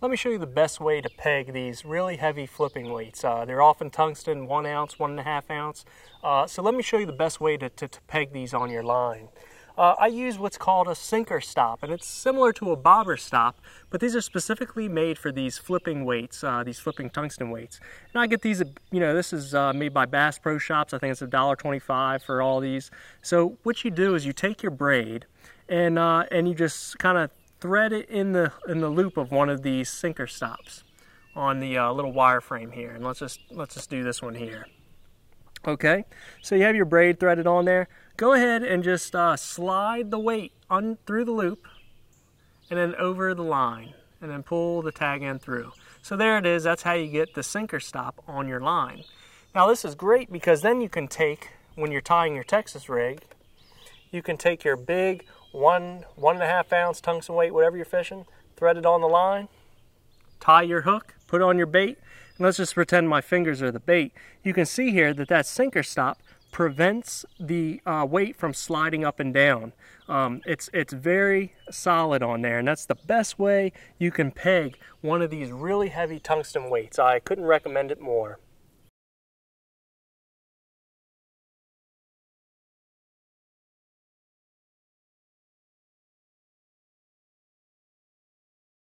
let me show you the best way to peg these really heavy flipping weights. Uh, they're often tungsten, one ounce, one and a half ounce. Uh, so let me show you the best way to, to, to peg these on your line. Uh, I use what's called a sinker stop, and it's similar to a bobber stop, but these are specifically made for these flipping weights, uh, these flipping tungsten weights. And I get these, you know, this is uh, made by Bass Pro Shops. I think it's $1.25 for all these. So what you do is you take your braid and, uh, and you just kind of thread it in the, in the loop of one of these sinker stops on the uh, little wire frame here. And let's just, let's just do this one here. Okay, so you have your braid threaded on there. Go ahead and just uh, slide the weight on through the loop and then over the line and then pull the tag end through. So there it is, that's how you get the sinker stop on your line. Now this is great because then you can take, when you're tying your Texas rig, you can take your big one, one and a half ounce tungsten weight, whatever you're fishing, thread it on the line, tie your hook, put on your bait, and let's just pretend my fingers are the bait. You can see here that that sinker stop prevents the uh, weight from sliding up and down. Um, it's, it's very solid on there, and that's the best way you can peg one of these really heavy tungsten weights. I couldn't recommend it more.